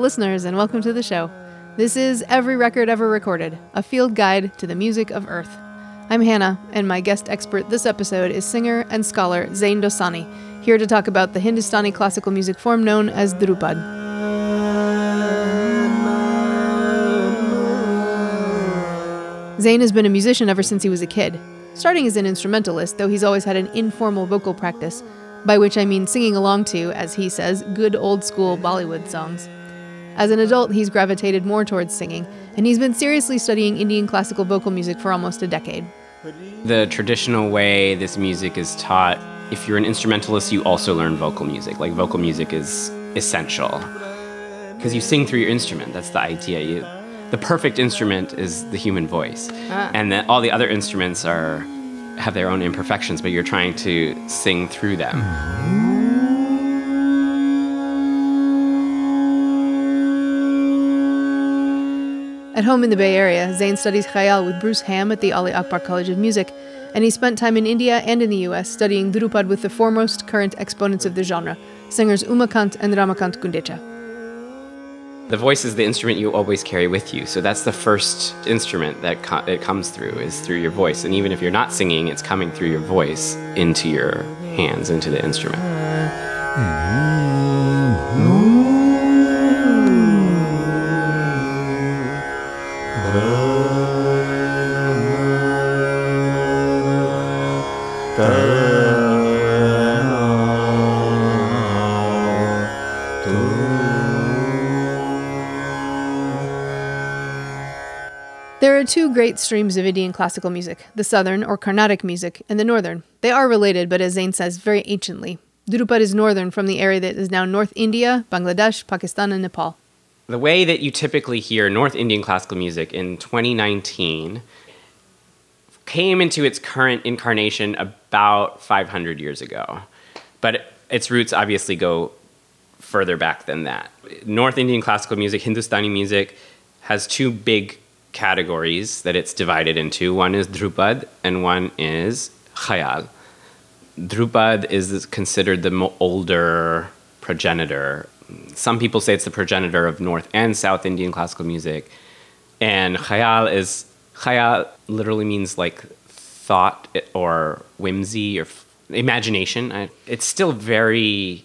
listeners, and welcome to the show. This is Every Record Ever Recorded, a field guide to the music of Earth. I'm Hannah, and my guest expert this episode is singer and scholar Zain Dossani, here to talk about the Hindustani classical music form known as Dhrupad. Zain has been a musician ever since he was a kid, starting as an instrumentalist, though he's always had an informal vocal practice, by which I mean singing along to, as he says, good old school Bollywood songs. As an adult, he's gravitated more towards singing, and he's been seriously studying Indian classical vocal music for almost a decade. The traditional way this music is taught, if you're an instrumentalist, you also learn vocal music. Like, vocal music is essential. Because you sing through your instrument, that's the idea. You, the perfect instrument is the human voice. Ah. And then all the other instruments are have their own imperfections, but you're trying to sing through them. At home in the Bay Area, Zain studies Khayal with Bruce Ham at the Ali Akbar College of Music, and he spent time in India and in the US studying Dhrupad with the foremost current exponents of the genre, singers Umakant and Ramakant Gundecha. The voice is the instrument you always carry with you. So that's the first instrument that co- it comes through is through your voice. And even if you're not singing, it's coming through your voice into your hands, into the instrument. Great streams of Indian classical music the southern, or Carnatic music, and the northern. They are related, but as Zain says, very anciently. Dhrupad is northern from the area that is now North India, Bangladesh, Pakistan, and Nepal. The way that you typically hear North Indian classical music in 2019 came into its current incarnation about 500 years ago. But its roots obviously go further back than that. North Indian classical music, Hindustani music, has two big categories that it's divided into. One is Dhrupad and one is Khayal. Dhrupad is considered the older progenitor. Some people say it's the progenitor of North and South Indian classical music. And Khayal is, Khayal literally means like thought or whimsy or imagination. It's still very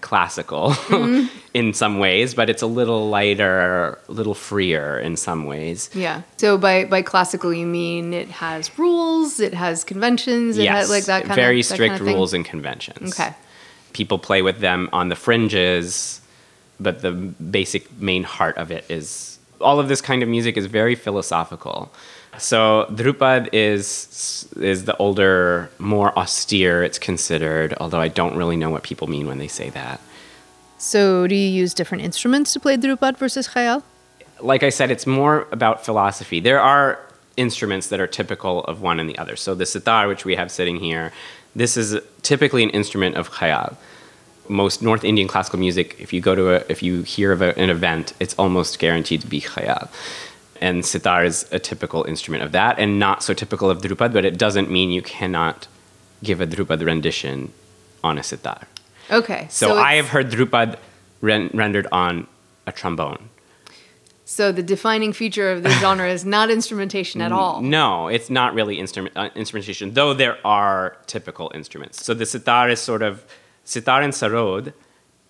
classical mm-hmm. in some ways, but it's a little lighter, a little freer in some ways. Yeah. So by, by classical, you mean it has rules, it has conventions, it yes, has like that kind very of that strict kind of rules and conventions. Okay. People play with them on the fringes, but the basic main heart of it is all of this kind of music is very philosophical. So Dhrupad is is the older, more austere. It's considered, although I don't really know what people mean when they say that. So do you use different instruments to play Dhrupad versus Khayal? like I said, it's more about philosophy. There are instruments that are typical of one and the other. So the sitar, which we have sitting here, this is typically an instrument of khayal. Most North Indian classical music, if you go to a, if you hear of a, an event, it's almost guaranteed to be khayal. And sitar is a typical instrument of that, and not so typical of dhrupad. But it doesn't mean you cannot give a dhrupad rendition on a sitar. Okay. So, I have heard dhrupad ren- rendered on a trombone. So the defining feature of the genre is not instrumentation at all. No, it's not really instrument uh, instrumentation, though there are typical instruments. So the sitar is sort of sitar and sarod.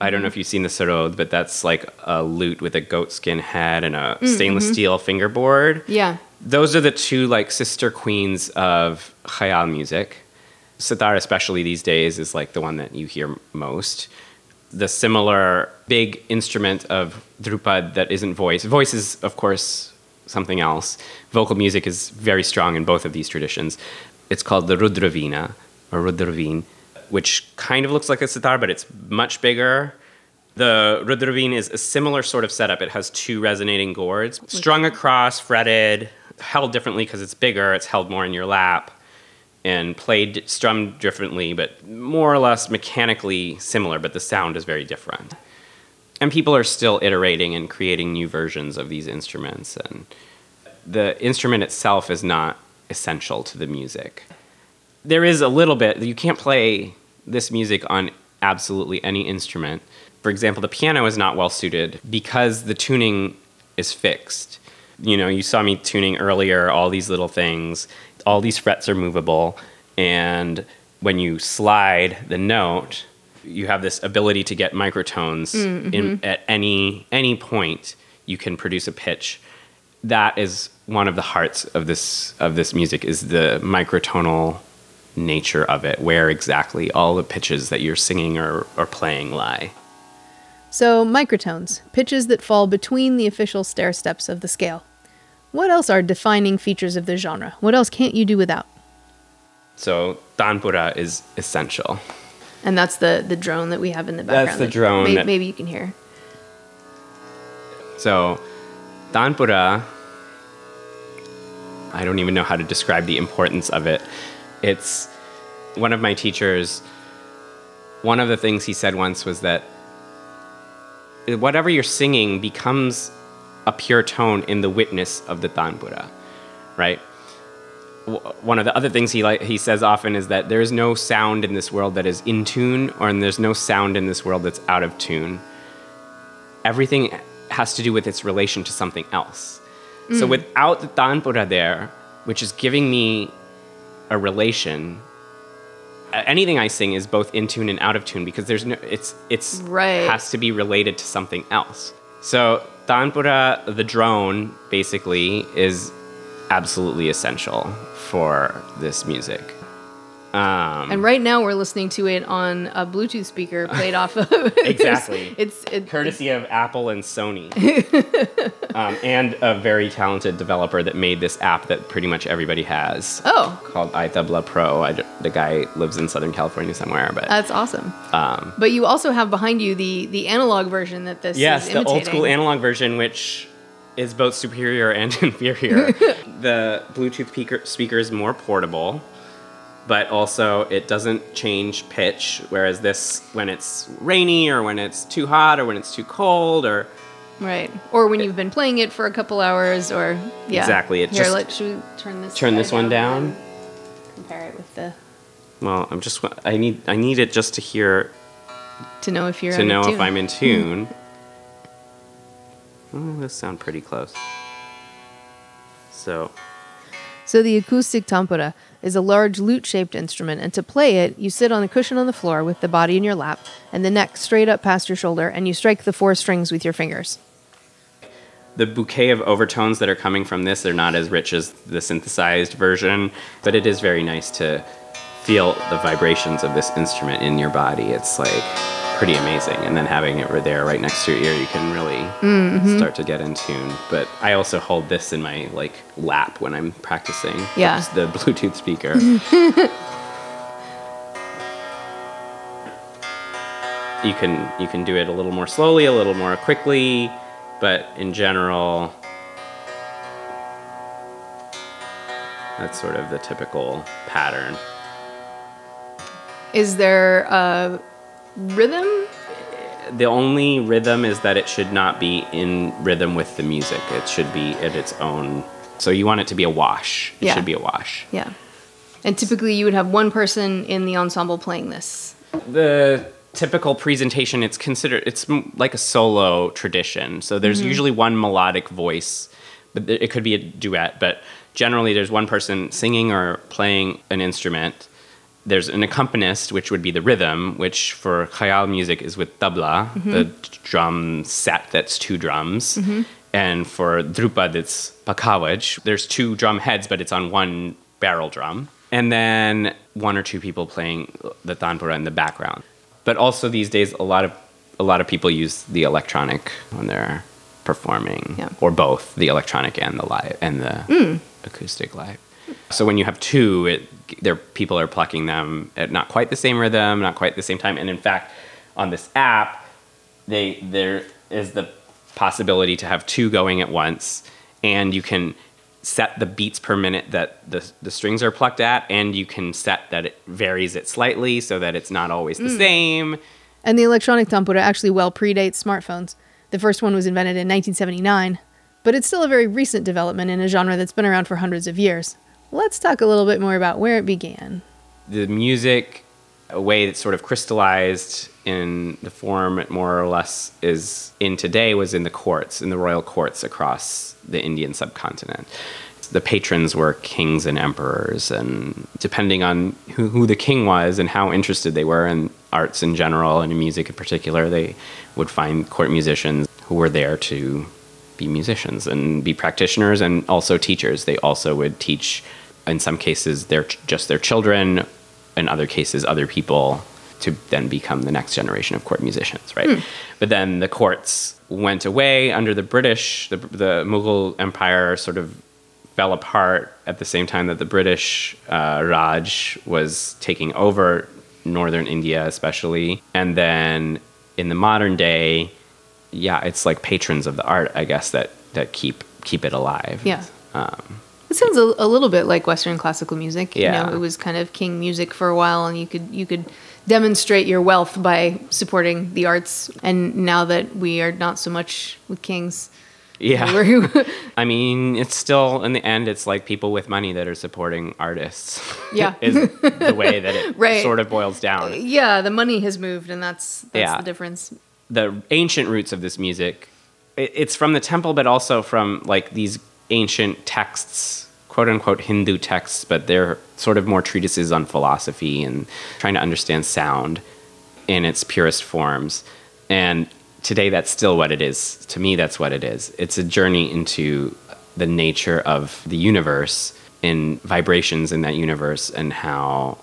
I don't know if mm-hmm. you've seen the sarod, but that's like a lute with a goatskin head and a mm-hmm. stainless steel fingerboard. Yeah. Those are the two like sister queens of khayal music. Sitar, especially these days, is like the one that you hear most. The similar big instrument of Dhrupad that isn't voice. Voice is, of course, something else. Vocal music is very strong in both of these traditions. It's called the Rudravina or Rudravin, which kind of looks like a sitar, but it's much bigger. The Rudravin is a similar sort of setup. It has two resonating gourds, strung across, fretted, held differently because it's bigger. It's held more in your lap and played strummed differently, but more or less mechanically similar, but the sound is very different. and people are still iterating and creating new versions of these instruments and the instrument itself is not essential to the music there is a little bit you can't play this music on absolutely any instrument. For example the piano is not well suited because the tuning is fixed. You know you saw me tuning earlier all these little things. All these frets are movable and when you slide the note you have this ability to get microtones mm, in mm-hmm. at any any point you can produce a pitch. That is one of the hearts of this of this music is the microtonal nature of it where exactly all the pitches that you're singing or, or playing lie So, microtones, pitches that fall between the official stair steps of the scale. What else are defining features of the genre? What else can't you do without? so tanpura is essential And that's the the drone that we have in the background. That's the that drone may- that- maybe you can hear. So, Tanpura, I don't even know how to describe the importance of it. It's one of my teachers, one of the things he said once was that whatever you're singing becomes a pure tone in the witness of the Tanpura, right? One of the other things he like he says often is that there is no sound in this world that is in tune, or and there's no sound in this world that's out of tune everything has to do with its relation to something else. So mm. without the tanpura there, which is giving me a relation, anything I sing is both in tune and out of tune because there's no it's it's Right. has to be related to something else. So tanpura, the drone, basically is absolutely essential for this music. Um, And right now we're listening to it on a Bluetooth speaker played off of Exactly. It's it, courtesy of Apple and Sony, um, and a very talented developer that made this app that pretty much everybody has. Oh. called iTabla Pro. I the guy lives in Southern California somewhere, but that's awesome. um, But you also have behind you the the analog version that this yes, the old school analog version, which is both superior and inferior. the Bluetooth speaker speaker is more portable. But also, it doesn't change pitch. Whereas this, when it's rainy or when it's too hot or when it's too cold or Right. Or when you've been playing it for a couple hours or yeah. Exactly, it Here, just- let should we turn this turn this one down. and Compare it with the Well, I'm just I need I need it just to hear to know if you're to know if tune. I'm in tune. Oh, this sound pretty close. So So the acoustic tampura is a large lute-shaped instrument, and to play it, you sit on a cushion on the floor with the body in your lap and the neck straight up past your shoulder, and you strike the four strings with your fingers. the bouquet of overtones that are coming from this are not as rich as the synthesized version, but it is very nice to feel the vibrations of this instrument in your body. It's like pretty amazing. And then having it right there right next to your ear, you can really Mm-hmm. start to get in tune. But I also hold this in my like lap when I'm practicing. Yeah. It's the Bluetooth speaker. you can you can do it a little more slowly, a little more quickly, but in general that's sort of the typical pattern. Is there a rhythm? The only rhythm is that it should not be in rhythm with the music. It should be at its own. So you want it to be a wash. It Yeah. should be a wash. Yeah. And typically, you would have one person in the ensemble playing this. the typical presentation it's considered it's like a solo tradition so there's mm-hmm. usually one melodic voice but it could be a duet but generally there's one person singing or playing an instrument there's an accompanist which would be the rhythm which for khayal music is with tabla mm-hmm. the drum set that's two drums. Mm-hmm. And for dhrupad it's pakhawaj there's two drum heads but it's on one barrel drum. And then one or two people playing the tanpura in the background. But also these days a lot of a lot of people use the electronic when they're performing. Yeah. or both the electronic and the live and the mm. acoustic live so when you have two it there people are plucking them at not quite the same rhythm not quite the same time and in fact on this app they there is the possibility to have two going at once and you can set the beats per minute that the, the strings are plucked at and you can set that it varies it slightly so that it's not always the hmm. same And the electronic tambura actually well predates smartphones. The first one was invented in 1979, but it's still a very recent development in a genre that's been around for hundreds of years. Let's talk a little bit more about where it began. The music, a way that's sort of crystallized in the form it more or less is in today, was in the courts, in the royal courts across the Indian subcontinent. The patrons were kings and emperors, and depending on who, who the king was and how interested they were in arts in general and in music in particular, they would find court musicians who were there to be musicians and be practitioners and also teachers. They also would teach, in some cases, their just their children, in other cases, other people to then become the next generation of court musicians, right? But then the courts went away under the British, the, the Mughal Empire sort of fell apart at the same time that the British uh, Raj was taking over northern India, especially. And then in the modern day, yeah, it's like patrons of the art, I guess, that, that keep keep it alive. Yeah. Um, It sounds a, a little bit like Western classical music. You Yeah. know, it was kind of king music for a while, and you could you could demonstrate your wealth by supporting the arts. And now that we are not so much with kings, yeah. we're, I mean, it's still in the end, it's like people with money that are supporting artists. Yeah. is the way that it Right. sort of boils down. yeah, the money has moved, and that's that's Yeah. the difference. The ancient roots of this music. It's from the temple, but also from like these ancient texts, quote unquote Hindu texts, but they're sort of more treatises on philosophy and trying to understand sound in its purest forms. And today, that's still what it is. To me, that's what it is. It's a journey into the nature of the universe in vibrations in that universe and how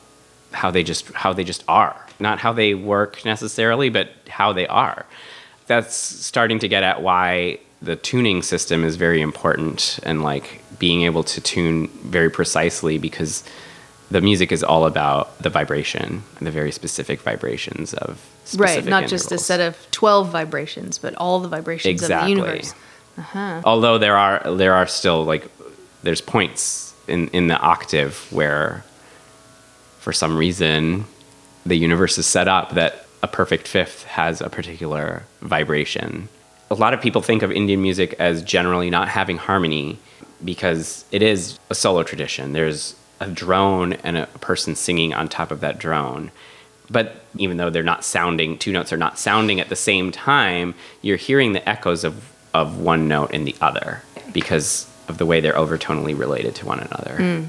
how they just how they just are not how they work necessarily but how they are that's starting to get at why the tuning system is very important and like being able to tune very precisely because the music is all about the vibration and the very specific vibrations of Right, specific not just a set of twelve vibrations, but all the vibrations of the universe. Exactly. universe. Uh-huh. although there are there are still like there's points in in the octave where for some reason the universe is set up that a perfect fifth has a particular vibration. A lot of people think of indian music as generally not having harmony because it is a solo tradition. There's a drone and a person singing on top of that drone. But even though they're not sounding two notes are not sounding at the same time you're hearing the echoes of of one note in the other because of the way they're overtonally related to one another hmm.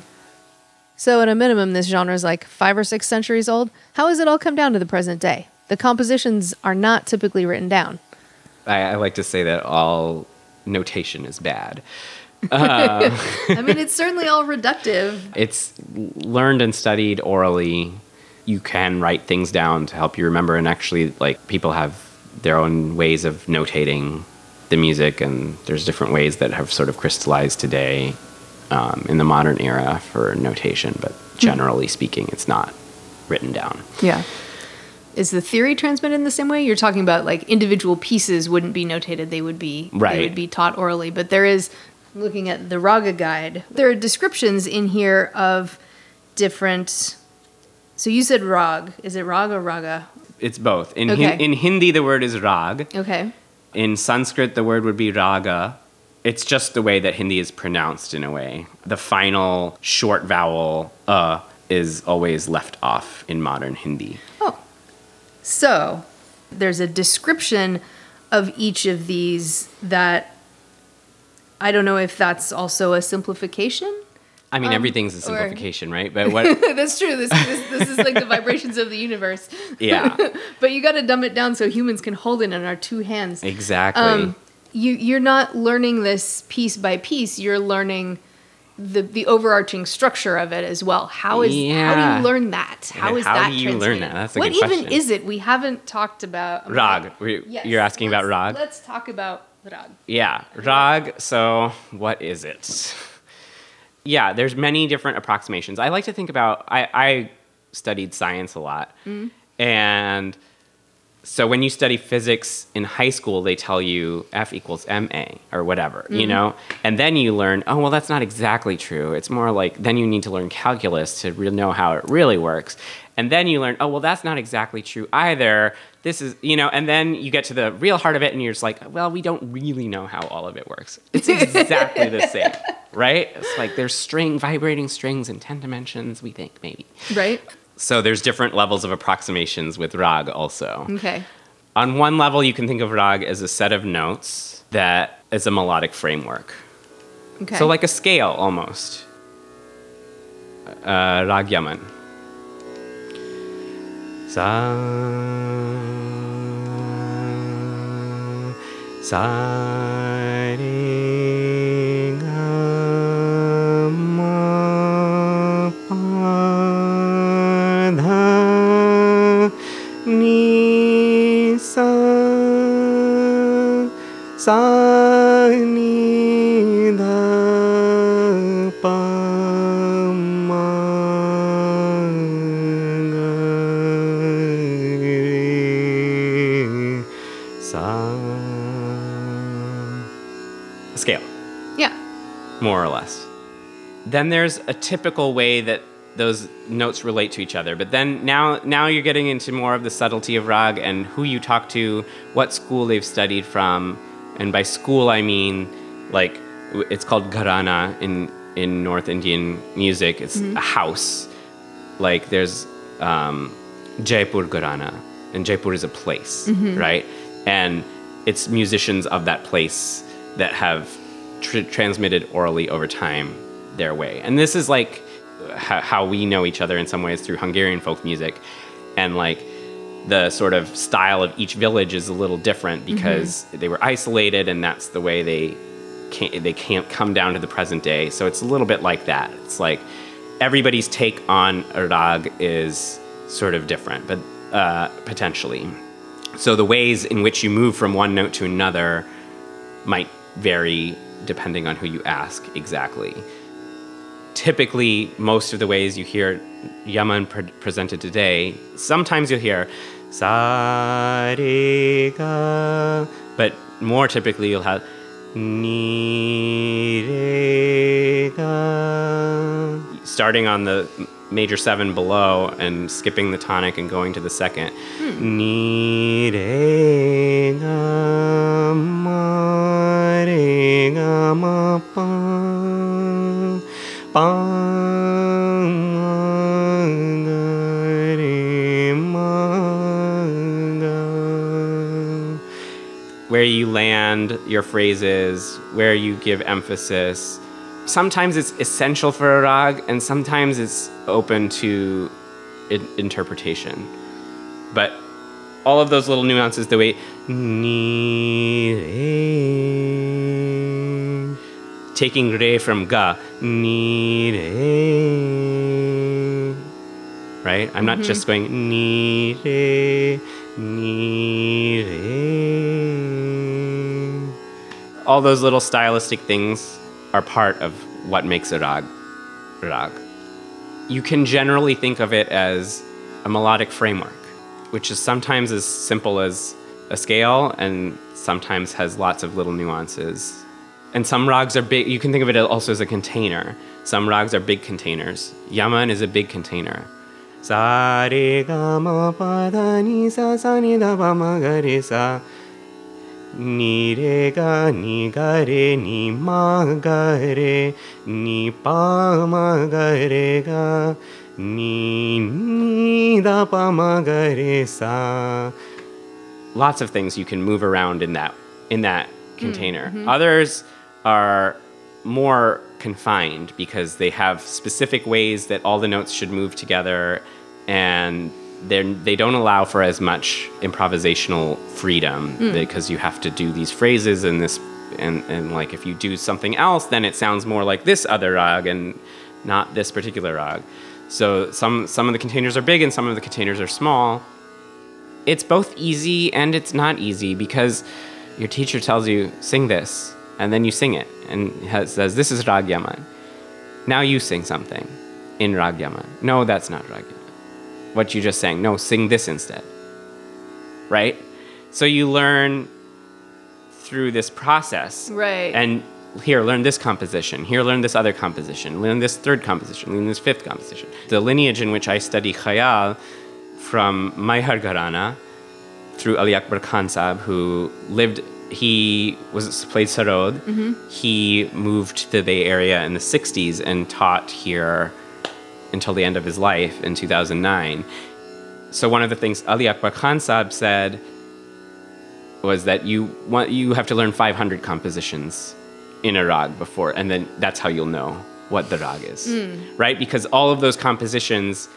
So, at a minimum, this genre is like five or six centuries old. How has it all come down to the present day? The compositions are not typically written down. I, I like to say that all notation is bad uh, I mean, it's certainly all reductive. it's learned and studied orally you can write things down to help you remember and actually like people have their own ways of notating the music and there's different ways that have sort of crystallized today um, in the modern era for notation but generally speaking it's not written down Yeah. Is the theory transmitted in the same way? You're talking about like individual pieces wouldn't be notated; they would be right. they would be taught orally. But there is, looking at the Raga guide, there are descriptions in here of different. So you said rag. Is it rag or raga? it's both in, Okay. Hin- in hindi the word is rag Okay. In Sanskrit, the word would be raga. It's just the way that Hindi is pronounced in a way. The final short vowel uh is always left off in modern Hindi. Oh. So there's a description of each of these that I don't know if that's also a simplification. I mean, everything's a or- simplification, right? But what? that's true. This, this, this is like the vibrations of the universe. yeah, But you got to dumb it down so humans can hold it in our two hands. exactly. Um, you you're not learning this piece by piece. You're learning the the overarching structure of it as well. How is how do you learn that? How Yeah, is how that do you learn that? That's a what good even question. is it? We haven't talked about um, rag. We- Yes, You're asking about let's- rag? Let's talk about rag. Yeah, rag. So, what is it? Yeah, there's many different approximations. I like to think about. I, I studied science a lot, mm-hmm. and so when you study physics in high school, they tell you F equals ma or whatever, you mm-hmm. know, and then you learn. Oh, well, that's not exactly true. It's more like then you need to learn calculus to re- know how it really works. And then you learn, oh, well, that's not exactly true either. This is, you know, and then you get to the real heart of it and you're just like, well, we don't really know how all of it works. It's exactly the same, right? It's like there's string, vibrating strings in 10 dimensions, we think, maybe. Right? So there's different levels of approximations with rag also. Okay. On one level, you can think of rag as a set of notes that is a melodic framework. Okay. So like a scale almost. Uh, rag yaman. Sa sa sa ni pa ma ga re sa a scale yeah. more or less. Then there's a typical way that those notes relate to each other. But then now now you're getting into more of the subtlety of rag and who you talk to, what school they've studied from, and by school I mean like it's called gharana in in North Indian music. It's a house. Like there's um, Jaipur Gharana, and Jaipur is a place, right? And it's musicians of that place that have tr- transmitted orally over time their way. And this is like h- how we know each other in some ways through Hungarian folk music. And like the sort of style of each village is a little different because they were isolated and that's the way they can't, they can't come down to the present day. So it's a little bit like that. It's like everybody's take on rag is sort of different, but uh, potentially. So the ways in which you move from one note to another might vary depending on who you ask exactly. Typically, most of the ways you hear Yaman pre- presented today, sometimes you'll hear sa re ga, but more typically you'll have ni re ga. Starting on the major seven below and skipping the tonic and going to the second. Hmm. Ni re ga ma re ga ma pa your phrases, where you give emphasis. Sometimes it's essential for a rag, and sometimes it's open to in- interpretation. But all of those little nuances, the way ni re, taking re from ga, ni re, right? I'm not just mm-hmm. going ni re, ni re. All those little stylistic things are part of what makes a rag rag. You can generally think of it as a melodic framework, which is sometimes as simple as a scale and sometimes has lots of little nuances. And some rags are big, you can think of it also as a container. Some rags are big containers. Yaman is a big container. Sa re ga ma pa da ni sa sa ni da pa ma ga re sa. Ni re ga ni ga re ni ma ga re ni pa ma ga re ga ni ni da pa ma ga re sa. Lots of things you can move around in that in that mm-hmm. container. Mm-hmm. Others are more confined because they have specific ways that all the notes should move together and they're, they don't allow for as much improvisational freedom hmm. because you have to do these phrases and this and, and like if you do something else then it sounds more like this other rag and not this particular rag. So some some of the containers are big and some of the containers are small. It's both easy and it's not easy because your teacher tells you sing this and then you sing it and has, says this is rag yaman now you sing something in rag yaman no that's not rag yaman what you just sang no sing this instead right so you learn through this process Right. and here, learn this composition. Here, learn this other composition. Learn this third composition. Learn this fifth composition. The lineage in which I study khayal from Maihar Gharana through Ali Akbar Khan Sahib, who lived, he was played sarod. Mm-hmm. He moved to the Bay Area in the 60s and taught here until the end of his life in 2009. So one of the things Ali Akbar Khan Sahib said was that you want you have to learn 500 compositions in a rag before, and then that's how you'll know what the rag is, hmm. right? Because all of those compositions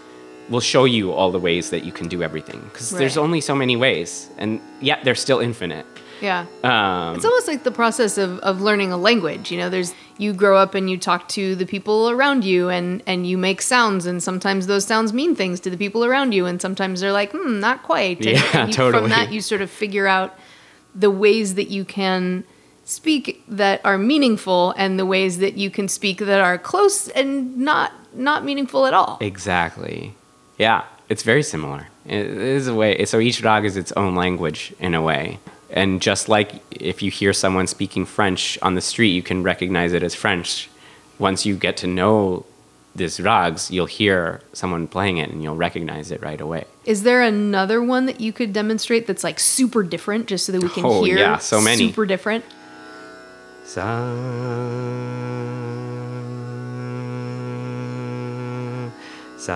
will show you all the ways that you can do everything. Because there's only so many ways, and yet they're still infinite. Yeah. Um, It's almost like the process of, of learning a language. You know, there's you grow up and you talk to the people around you and and you make sounds and sometimes those sounds mean things to the people around you and sometimes they're like, hmm, not quite. And- Yeah, and you, From that you sort of figure out the ways that you can speak that are meaningful and the ways that you can speak that are close and not not meaningful at all. Exactly. Yeah, it's very similar. It is a way. So each dog is its own language in a way. And just like if you hear someone speaking French on the street, you can recognize it as French. Once you get to know these rags, you'll hear someone playing it and you'll recognize it right away. Is there another one that you could demonstrate that's like super different just so that we can Oh, hear yeah, so many. super different? Sa sa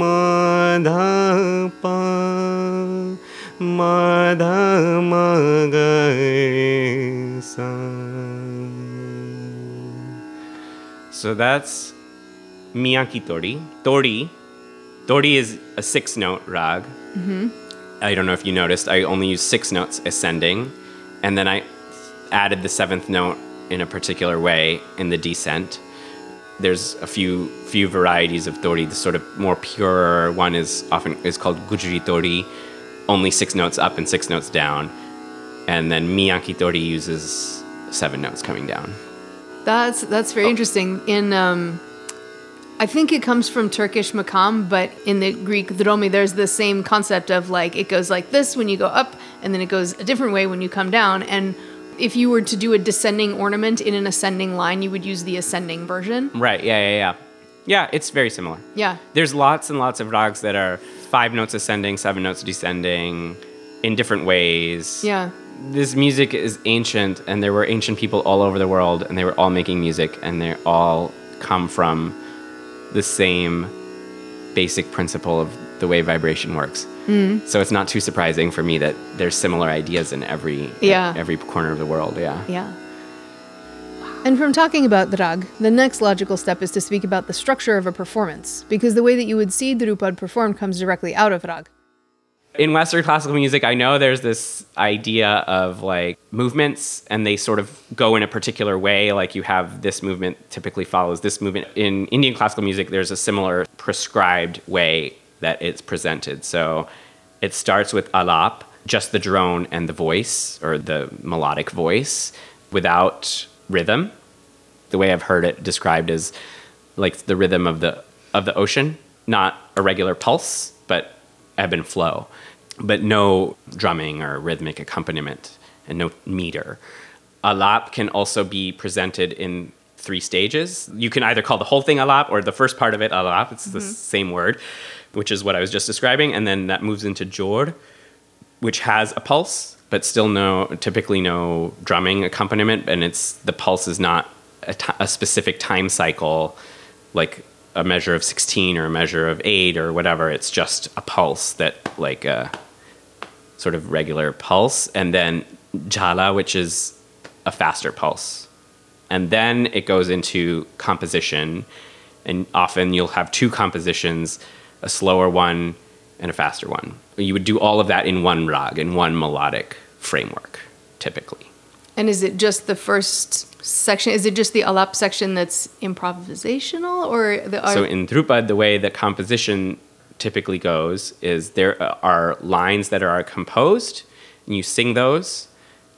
dha ma ga re sa so that's Miyaki Tori. Todi. Todi is a six note rag. Mm-hmm. I don't know if you noticed, I only used six notes ascending, and then I added the seventh note in a particular way in the descent. There's a few few varieties of todi. The sort of more pure one is often is called Gujri todi, only six notes up and six notes down, and then Miyan ki todi uses seven notes coming down. That's that's very interesting. In um, I think it comes from Turkish makam, but in the Greek dromoi, there's the same concept of like it goes like this when you go up, and then it goes a different way when you come down. And if you were to do a descending ornament in an ascending line, you would use the ascending version. Right? Yeah, yeah, yeah. Yeah, it's very similar. Yeah. There's lots and lots of rags that are five notes ascending, seven notes descending, in different ways. Yeah. This music is ancient, and there were ancient people all over the world, and they were all making music, and they all come from the same basic principle of the way vibration works. Mm. So it's not too surprising for me that there's similar ideas in every Yeah. every corner of the world. Yeah. Yeah. And from talking about drag, the next logical step is to speak about the structure of a performance, because the way that you would see Dhrupad performed comes directly out of rag. in Western classical music, I know there's this idea of like movements and they sort of go in a particular way. Like you have this movement typically follows this movement. In Indian classical music, there's a similar prescribed way that it's presented. So it starts with alap, just the drone and the voice or the melodic voice without rhythm. The way I've heard it described is like the rhythm of the of the ocean, not a regular pulse, but ebb and flow, but no drumming or rhythmic accompaniment and no meter. Alap can also be presented in three stages. You can either call the whole thing alap or the first part of it alap. It's the mm-hmm. same word, which is what I was just describing, and then that moves into jor, which has a pulse, but still no typically no drumming accompaniment, and it's the pulse is not a specific time cycle, like a measure of 16 or a measure of 8 or whatever it's just a pulse that like a sort of regular pulse and then jhala which is a faster pulse and then it goes into composition And often you'll have two compositions, a slower one and a faster one. You would do all of that in one rag, in one melodic framework, typically. And is it just the first section? Is it just the alap section that's improvisational, or the? So in Dhrupad, the way the composition typically goes is there are lines that are composed, and you sing those,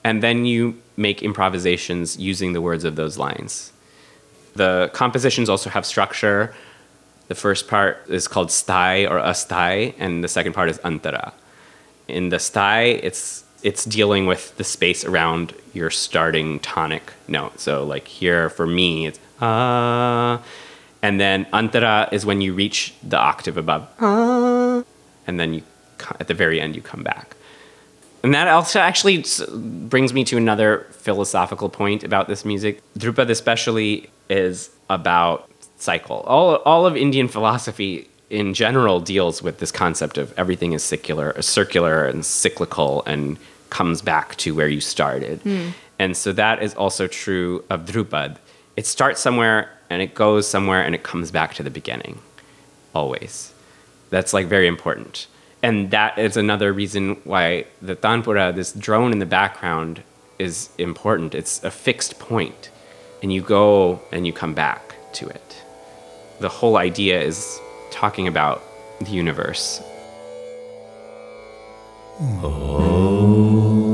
and then you make improvisations using the words of those lines. The compositions also have structure. The first part is called stai or astai, and the second part is antara. In the stai, it's it's dealing with the space around your starting tonic note. So like here for me, it's ah, and then antara is when you reach the octave above ah, and then you at the very end you come back. And that also actually brings me to another philosophical point about this music. Dhrupad especially is about cycle. All, all of Indian philosophy in general deals with this concept of everything is circular, circular and cyclical and comes back to where you started. Mm. And so that is also true of Dhrupad. It starts somewhere and it goes somewhere and it comes back to the beginning, always. That's like very important and that is another reason why the tanpura, this drone in the background, is important. It's a fixed point, and you go and you come back to it. The whole idea is talking about the universe. Oh.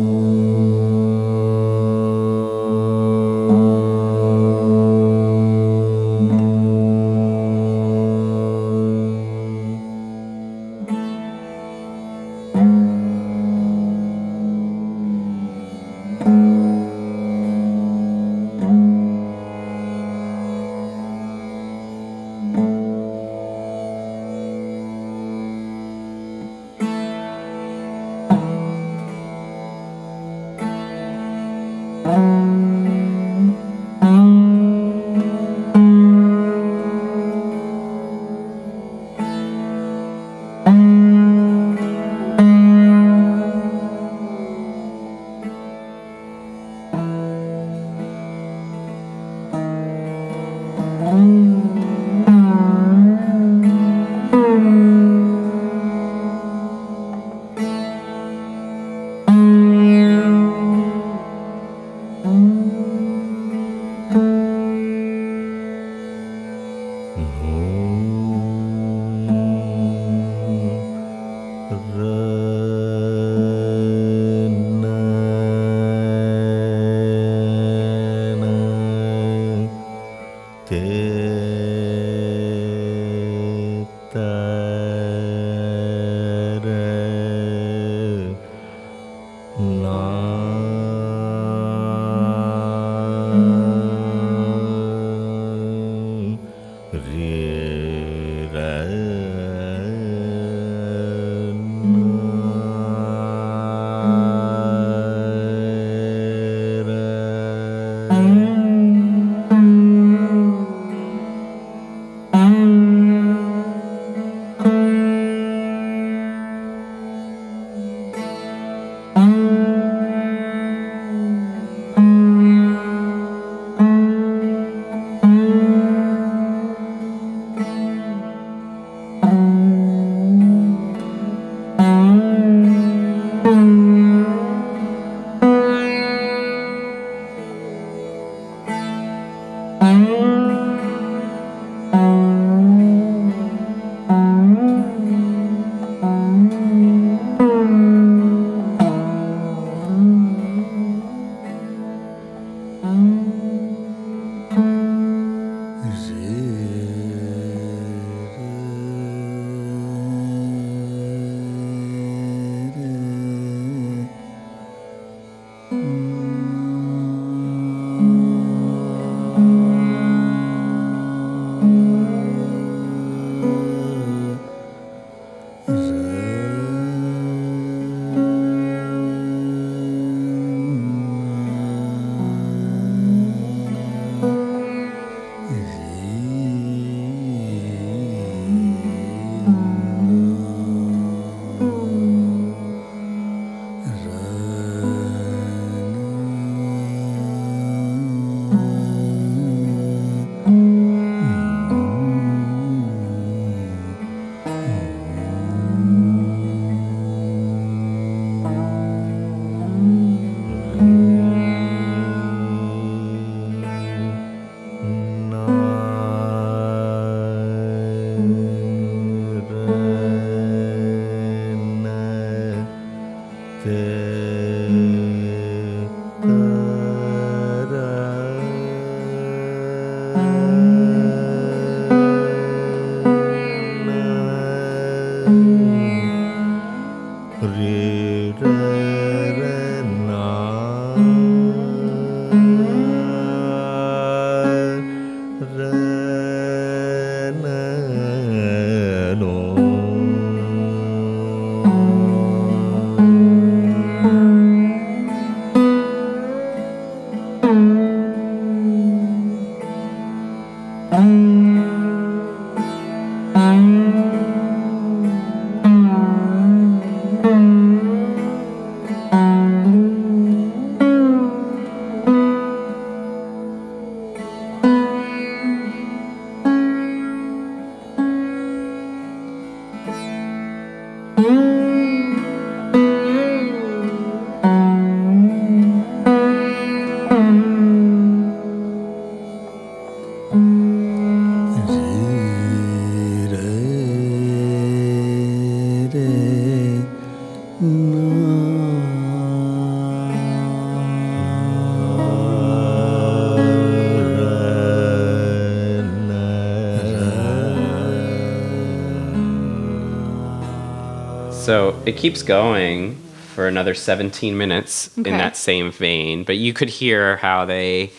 It keeps going for another 17 minutes Okay. in that same vein, but you could hear how they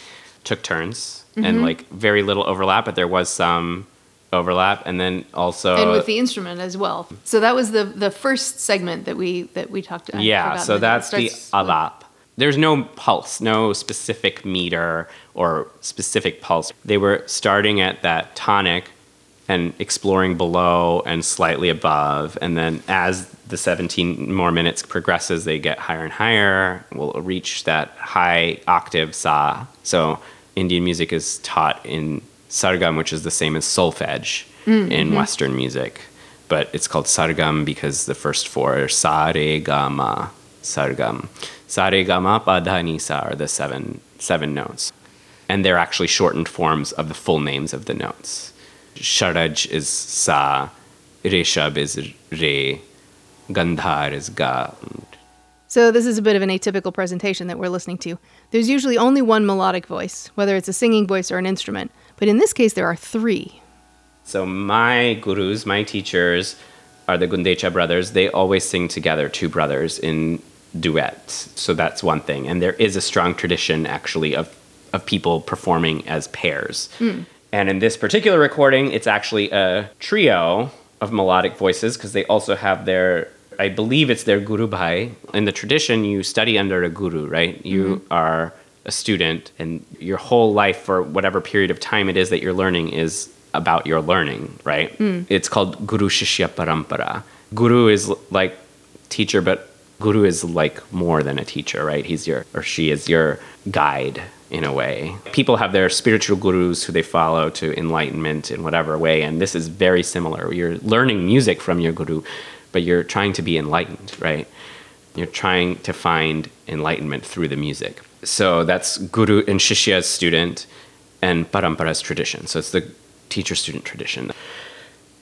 took turns Mm-hmm. and like very little overlap, but there was some overlap, and then also and with the instrument as well. So that was the the first segment that we that we talked about. yeah, so that's the alap. There's no pulse, no specific meter or specific pulse. They were starting at that tonic and exploring below and slightly above. And then as the 17 more minutes progresses, they get higher and higher. Will reach that high octave sa. So Indian music is taught in sargam, which is the same as solfege mm, in mm-hmm. Western music. But it's called sargam because the first four are sa, re, ga, ma, sargam. Sa, re, ga, ma, pa, dha, ni, sa are the seven, seven notes. And they're actually shortened forms of the full names of the notes. Sharaj is sa, Reshab is re, Gandhar is ga. So this is a bit of an atypical presentation that we're listening to. There's usually only one melodic voice, whether it's a singing voice or an instrument. But in this case, there are three. So my gurus, my teachers, are the Gundecha brothers. They always sing together, two brothers in duet. So that's one thing. And there is a strong tradition actually of of people performing as pairs. Hmm. And in this particular recording, it's actually a trio of melodic voices because they also have their I believe it's their guru bhai. In the tradition, you study under a guru, right? You mm-hmm. are a student, and your whole life, for whatever period of time it is that you're learning, is about your learning, right? Hmm. It's called Guru Shishya Parampara. Guru is like teacher, but Guru is like more than a teacher, right? He's your, or she is your guide in a way. People have their spiritual gurus who they follow to enlightenment in whatever way, and this is very similar. You're learning music from your guru, but you're trying to be enlightened, right? You're trying to find enlightenment through the music. So that's Guru and Shishya's student and Parampara's tradition. So it's the teacher student tradition.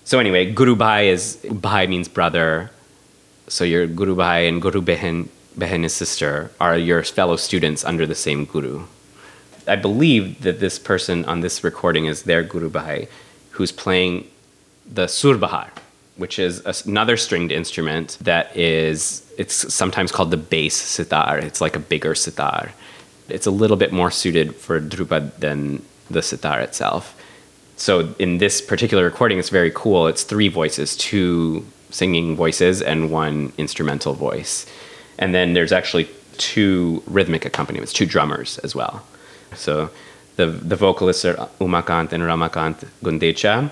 So anyway, Guru Bhai is Bhai means brother. So your Guru Bhai and Guru Behen, Behen is sister, are your fellow students under the same Guru. I believe that this person on this recording is their Guru Bhai, who's playing the Surbahar, which is another stringed instrument that is, it's sometimes called the bass sitar. It's like a bigger sitar. It's a little bit more suited for Dhrupad than the sitar itself. So in this particular recording, it's very cool. It's three voices, two singing voices and one instrumental voice. And then there's actually two rhythmic accompaniments, two drummers as well. So the, the vocalists are Umakant and Ramakant Gundecha.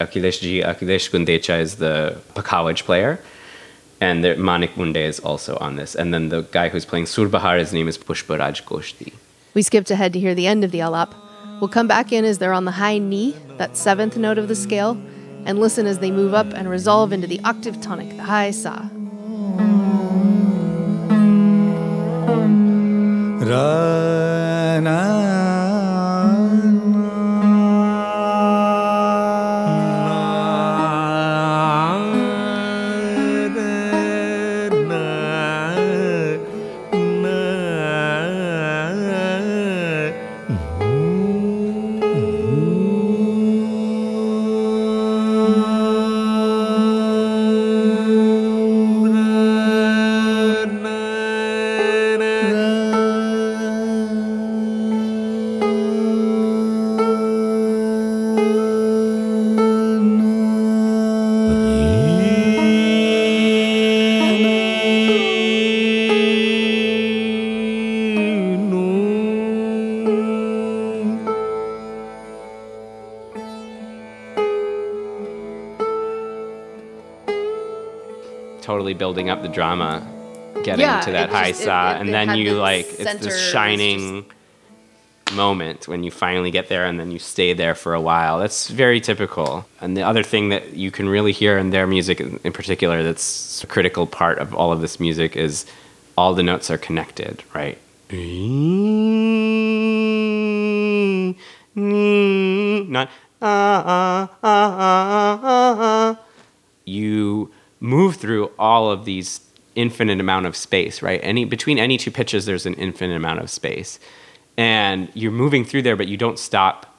Akhilesh Ji, Akhilesh Gundecha is the Pakhawaj player. And the Manik Munde is also on this. And then the guy who's playing Surbahar, his name is Pushparaj Koshti. We skipped ahead to hear the end of the alap. We'll come back in as they're on the high ni, that seventh note of the scale, and listen as they move up and resolve into the octave tonic, the high sa. Slowly building up the drama, getting Yeah, to that high just- it- it- and it then you like it's this shining moment when you finally get there and then you stay there for a while. That's very typical. And the other thing that you can really hear in their music in particular that's a critical part of all of this music is all the notes are connected, right? Not ah ah of these infinite amount of space, right? Any between any two pitches there's an infinite amount of space. And you're moving through there but you don't stop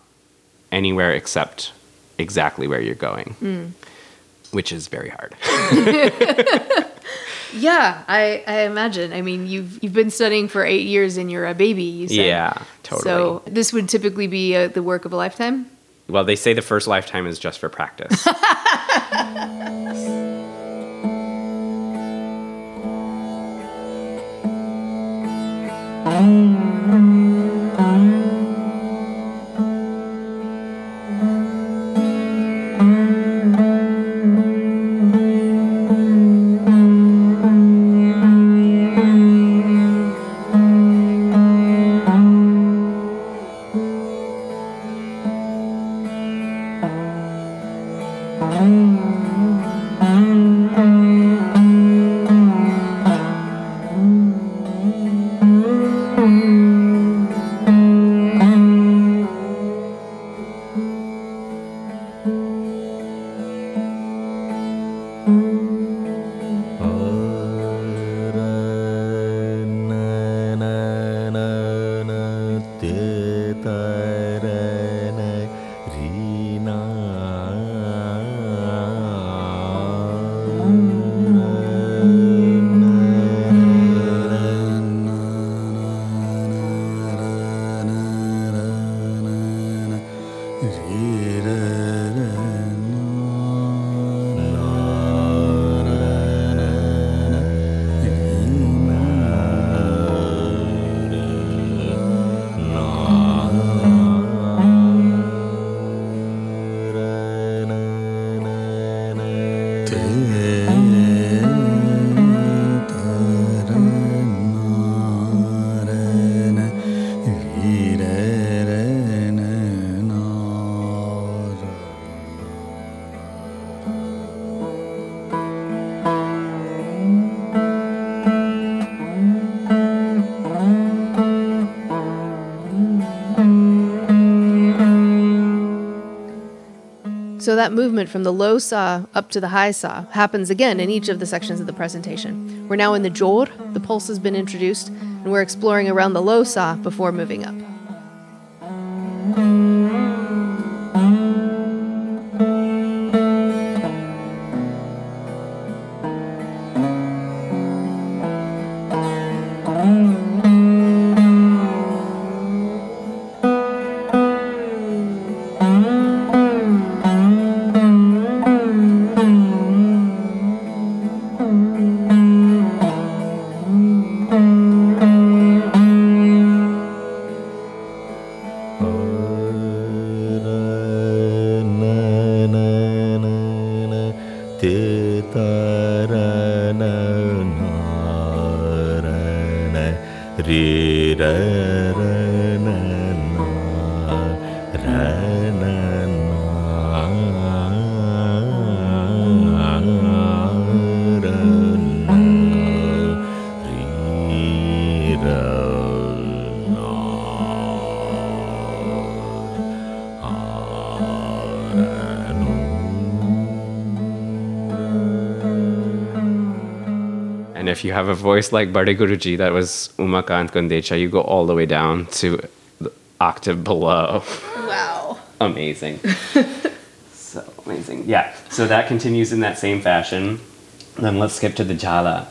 anywhere except exactly where you're going. Which is very hard. Yeah, I, I imagine. I mean, you've you've been studying for eight years and you're a baby. You said. Yeah, totally. So this would typically be uh, the work of a lifetime. Well, they say the first lifetime is just for practice. Amen. So that movement from the low sa up to the high sa happens again in each of the sections of the presentation. We're now in the jor, the pulse has been introduced, and we're exploring around the low sa before moving up. Have a voice like Barde Guruji, that was Umaka and Kundecha, you go all the way down to the octave below. Wow. amazing. so amazing. Yeah. So that continues in that same fashion. Then let's skip to the jhala.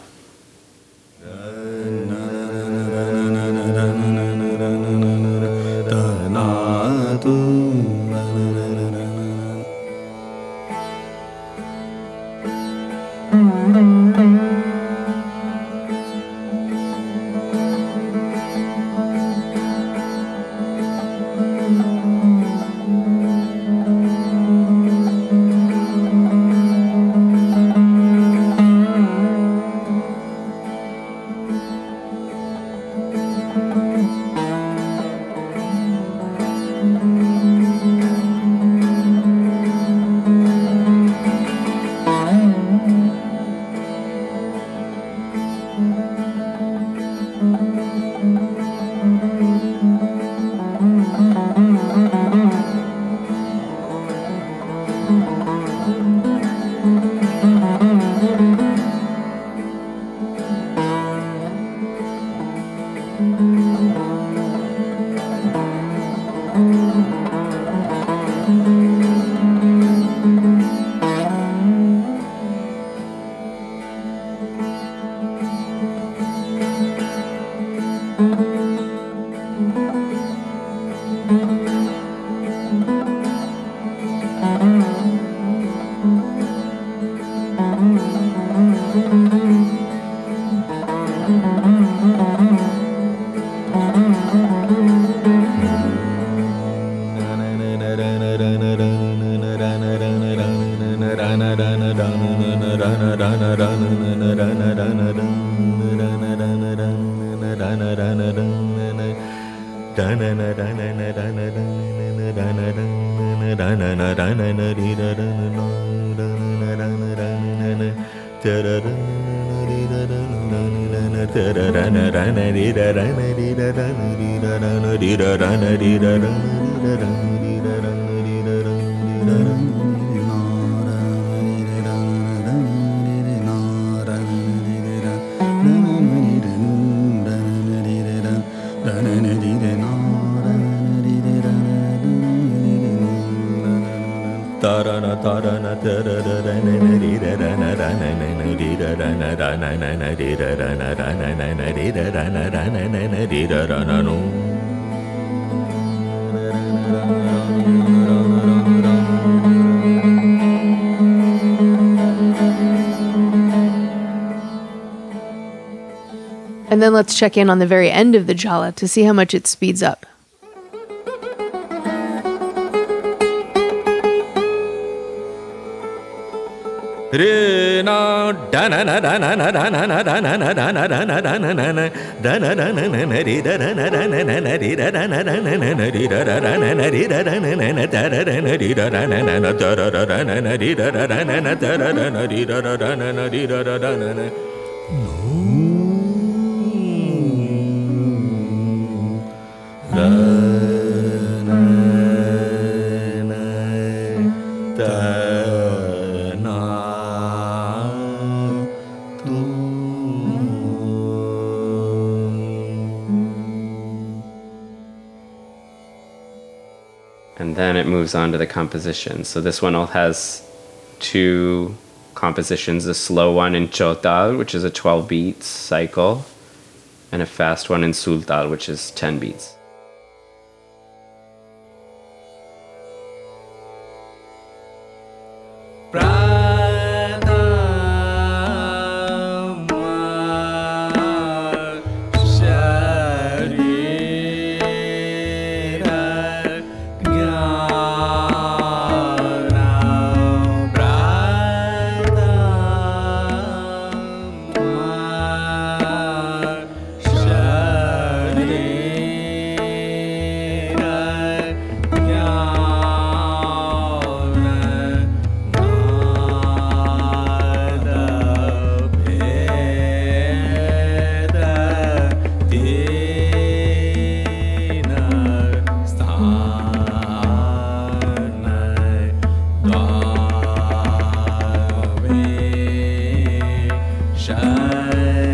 And then let's check in on the very end of the Jhala to see how much it speeds up. moves on to the composition. So this one has two compositions the slow one in Chautal, which is a 12 beats cycle, and a fast one in Sultal, which is 10 beats. time.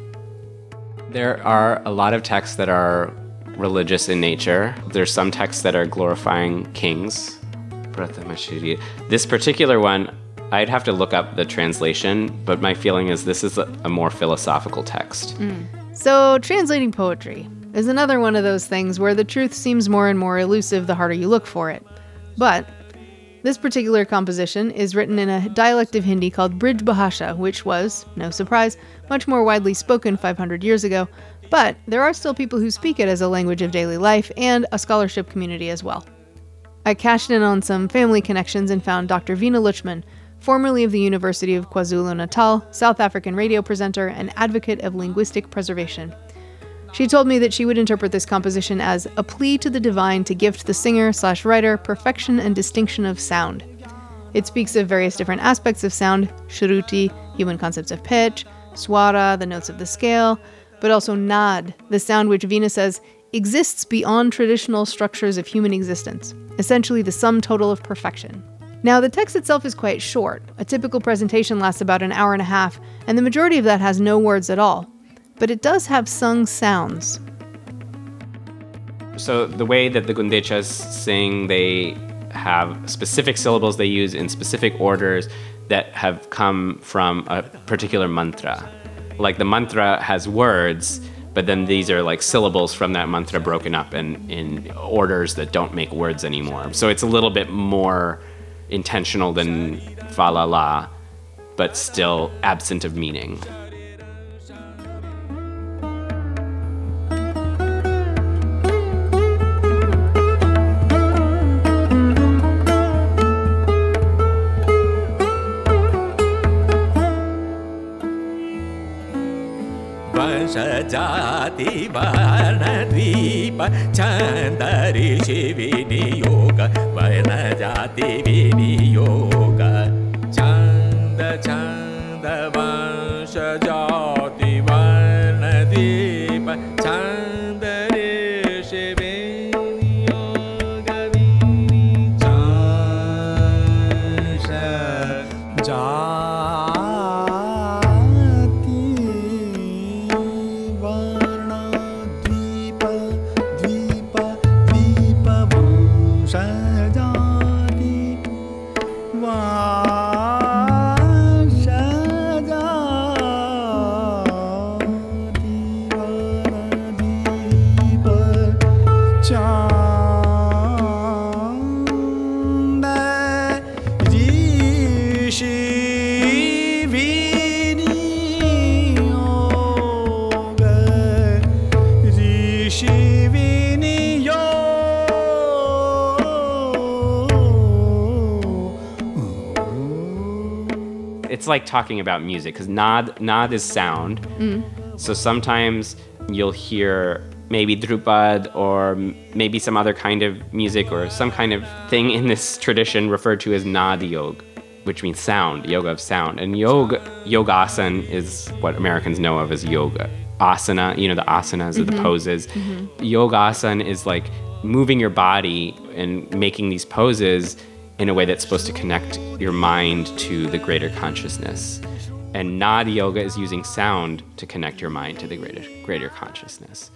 There are a lot of texts that are religious in nature. There's some texts that are glorifying kings. This particular one, I'd have to look up the translation, but my feeling is this is a, more philosophical text. Hmm. So, translating poetry is another one of those things where the truth seems more and more elusive the harder you look for it. But this particular composition is written in a dialect of Hindi called Brij Bhasha, which was, no surprise, much more widely spoken 500 years ago. But there are still people who speak it as a language of daily life and a scholarship community as well. I cashed in on some family connections and found Dr. Vina Luchman, formerly of the University of KwaZulu Natal, South African radio presenter, and advocate of linguistic preservation. She told me that she would interpret this composition as a plea to the divine to gift the singer slash writer perfection and distinction of sound. It speaks of various different aspects of sound, shruti, human concepts of pitch, swara, the notes of the scale, but also nad, the sound which Vina says exists beyond traditional structures of human existence, essentially the sum total of perfection. Now, the text itself is quite short. A typical presentation lasts about an hour and a half, and the majority of that has no words at all. But it does have sung sounds. So the way that the Gundechas sing, they have specific syllables they use in specific orders that have come from a particular mantra. Like the mantra has words, but then these are like syllables from that mantra broken up in, in orders that don't make words anymore. So it's a little bit more intentional than fa la la, but still absent of meaning. ധരി ശിവിനി യോഗ വന talking about music because nad nad is sound. Mm. So sometimes you'll hear maybe dhrupad or maybe some other kind of music or some kind of thing in this tradition referred to as nad yog, which means sound, yoga of sound. And yoga yogasan is what Americans know of as yoga. Asana, you know, the asanas or the mm-hmm. poses. Mm-hmm. Yogasan is like moving your body and making these poses in a way that's supposed to connect your mind to the greater consciousness. And Nad yoga is using sound to connect your mind to the greater greater consciousness.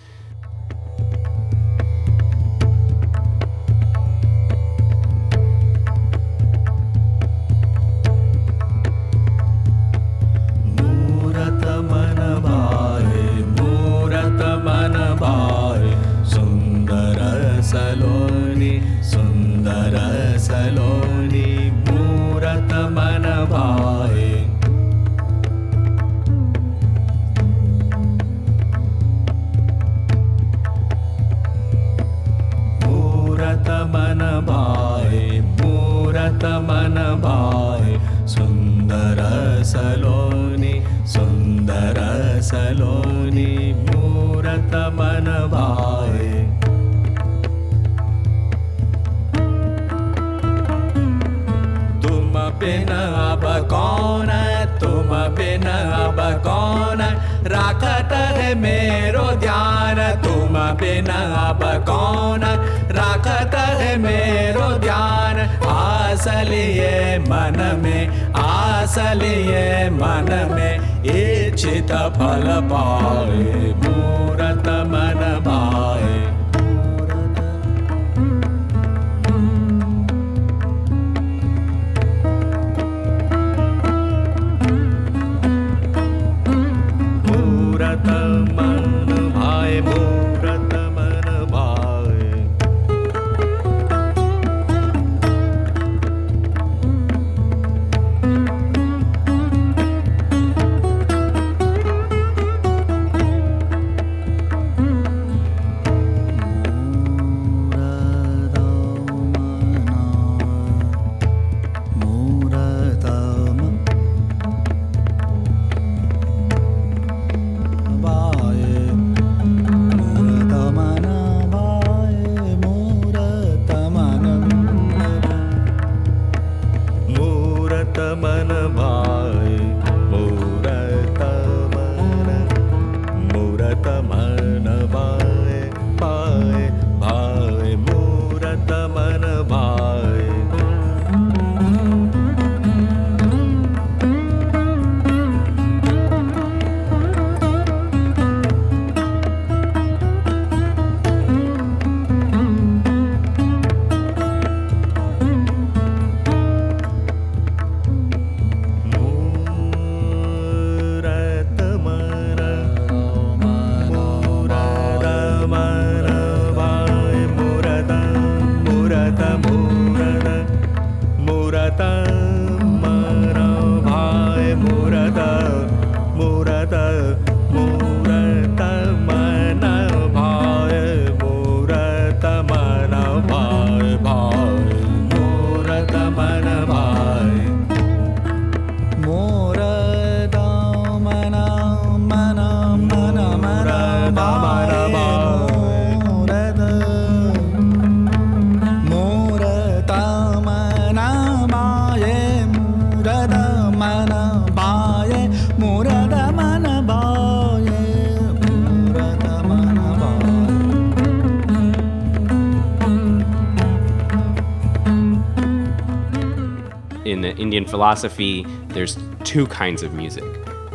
Indian philosophy, there's two kinds of music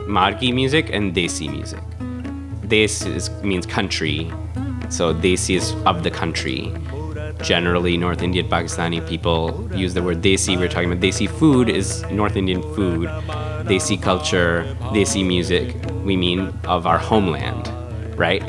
Margi music and Desi music. Des is, means country, so Desi is of the country. Generally, North Indian Pakistani people use the word Desi. We're talking about Desi food is North Indian food. Desi culture, Desi music, we mean of our homeland, right?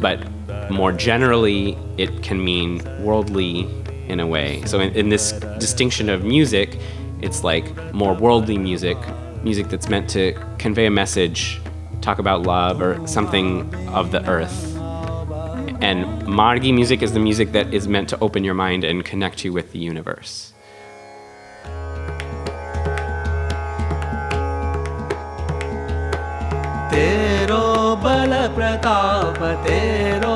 But more generally, it can mean worldly in a way. So, in, in this distinction of music, it's like more worldly music, music that's meant to convey a message, talk about love or something of the earth. And Margi music is the music that is meant to open your mind and connect you with the universe. तेरो बल प्रताप तेरो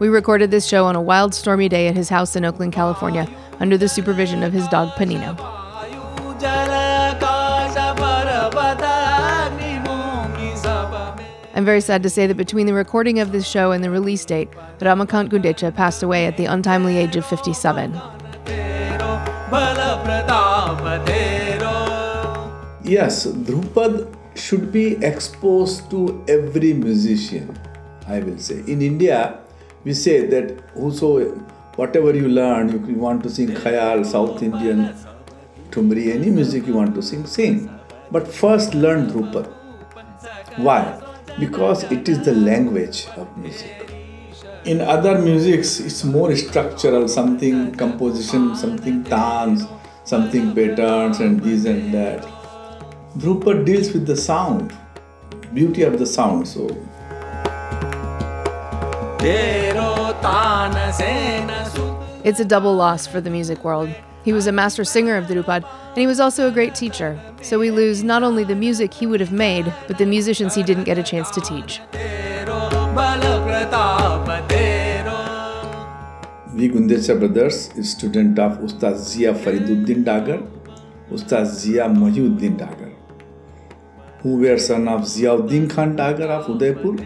We recorded this show on a wild, stormy day at his house in Oakland, California, under the supervision of his dog Panino. I'm very sad to say that between the recording of this show and the release date, Ramakant Gundecha passed away at the untimely age of 57. Yes, Dhrupad should be exposed to every musician, I will say. In India, we say that whoso, whatever you learn, you want to sing khayal, South Indian, thumri, any music you want to sing, sing. But first learn Dhrupad. Why? Because it is the language of music. In other musics, it's more structural, something composition, something dance, something patterns, and this and that. Dhrupad deals with the sound, beauty of the sound. So it's a double loss for the music world. He was a master singer of the Dhrupad, and he was also a great teacher. So we lose not only the music he would have made, but the musicians he didn't get a chance to teach. We Gundecha brothers is student of Ustad Zia Fariduddin Dagar, Ustad Zia Mohiuddin Dagar, who were son of Ziauddin Khan Dagar of Udaipur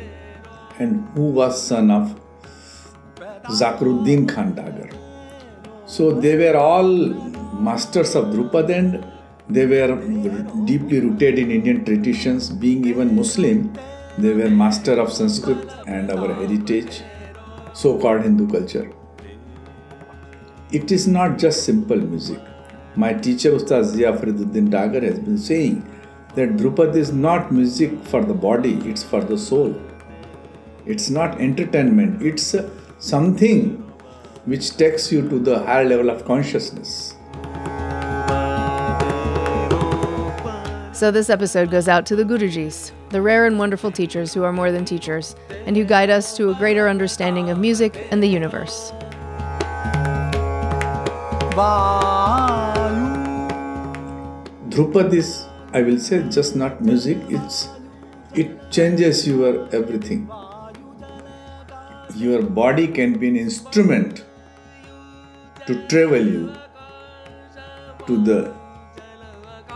and who was son of Zakruddin Khan Dagar. So they were all masters of Dhrupad and they were deeply rooted in Indian traditions. Being even Muslim, they were master of Sanskrit and our heritage, so-called Hindu culture. It is not just simple music. My teacher Ustad Zia Fariduddin Dagar has been saying that Dhrupad is not music for the body, it's for the soul. It's not entertainment, it's something which takes you to the higher level of consciousness. So this episode goes out to the Gurujis, the rare and wonderful teachers who are more than teachers, and who guide us to a greater understanding of music and the universe. Dhrupad is, I will say, just not music, it's it changes your everything. Your body can be an instrument to travel you to the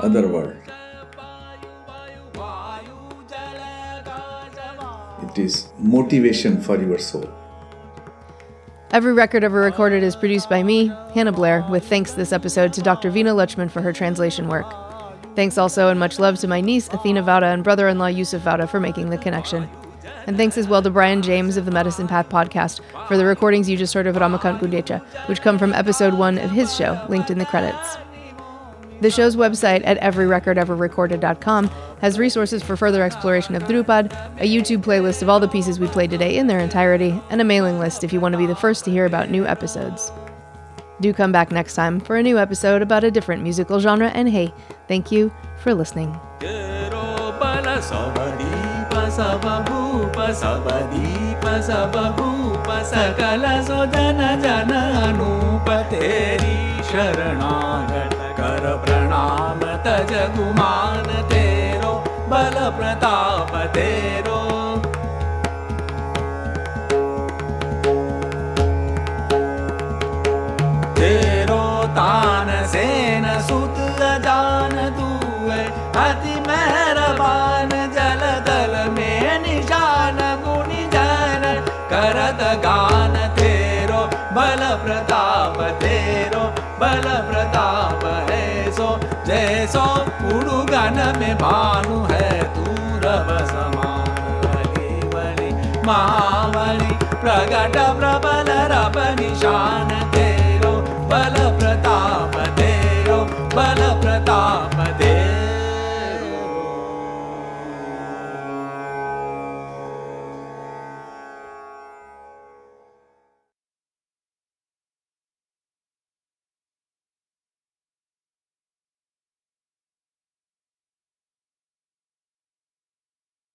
other world. It is motivation for your soul. Every record ever recorded is produced by me, Hannah Blair, with thanks this episode to Dr. Vina Luchman for her translation work. Thanks also and much love to my niece, Athena Vauda, and brother in law, Yusuf Vauda, for making the connection. And thanks as well to Brian James of the Medicine Path podcast for the recordings you just heard of Ramakant Gundecha, which come from episode one of his show, linked in the credits. The show's website at everyrecordeverrecorded.com has resources for further exploration of Dhrupad, a YouTube playlist of all the pieces we played today in their entirety, and a mailing list if you want to be the first to hear about new episodes. Do come back next time for a new episode about a different musical genre, and hey, thank you for listening. सब दीप सब भूप सकल सुजन जन अनूप तेरी शरणागत कर प्रणाम तज गुमान तेरो बल प्रताप तेरो जैसो उड़ुगन में भानु है दूरव समान बलि प्रगट प्रबल रब निशान तेरो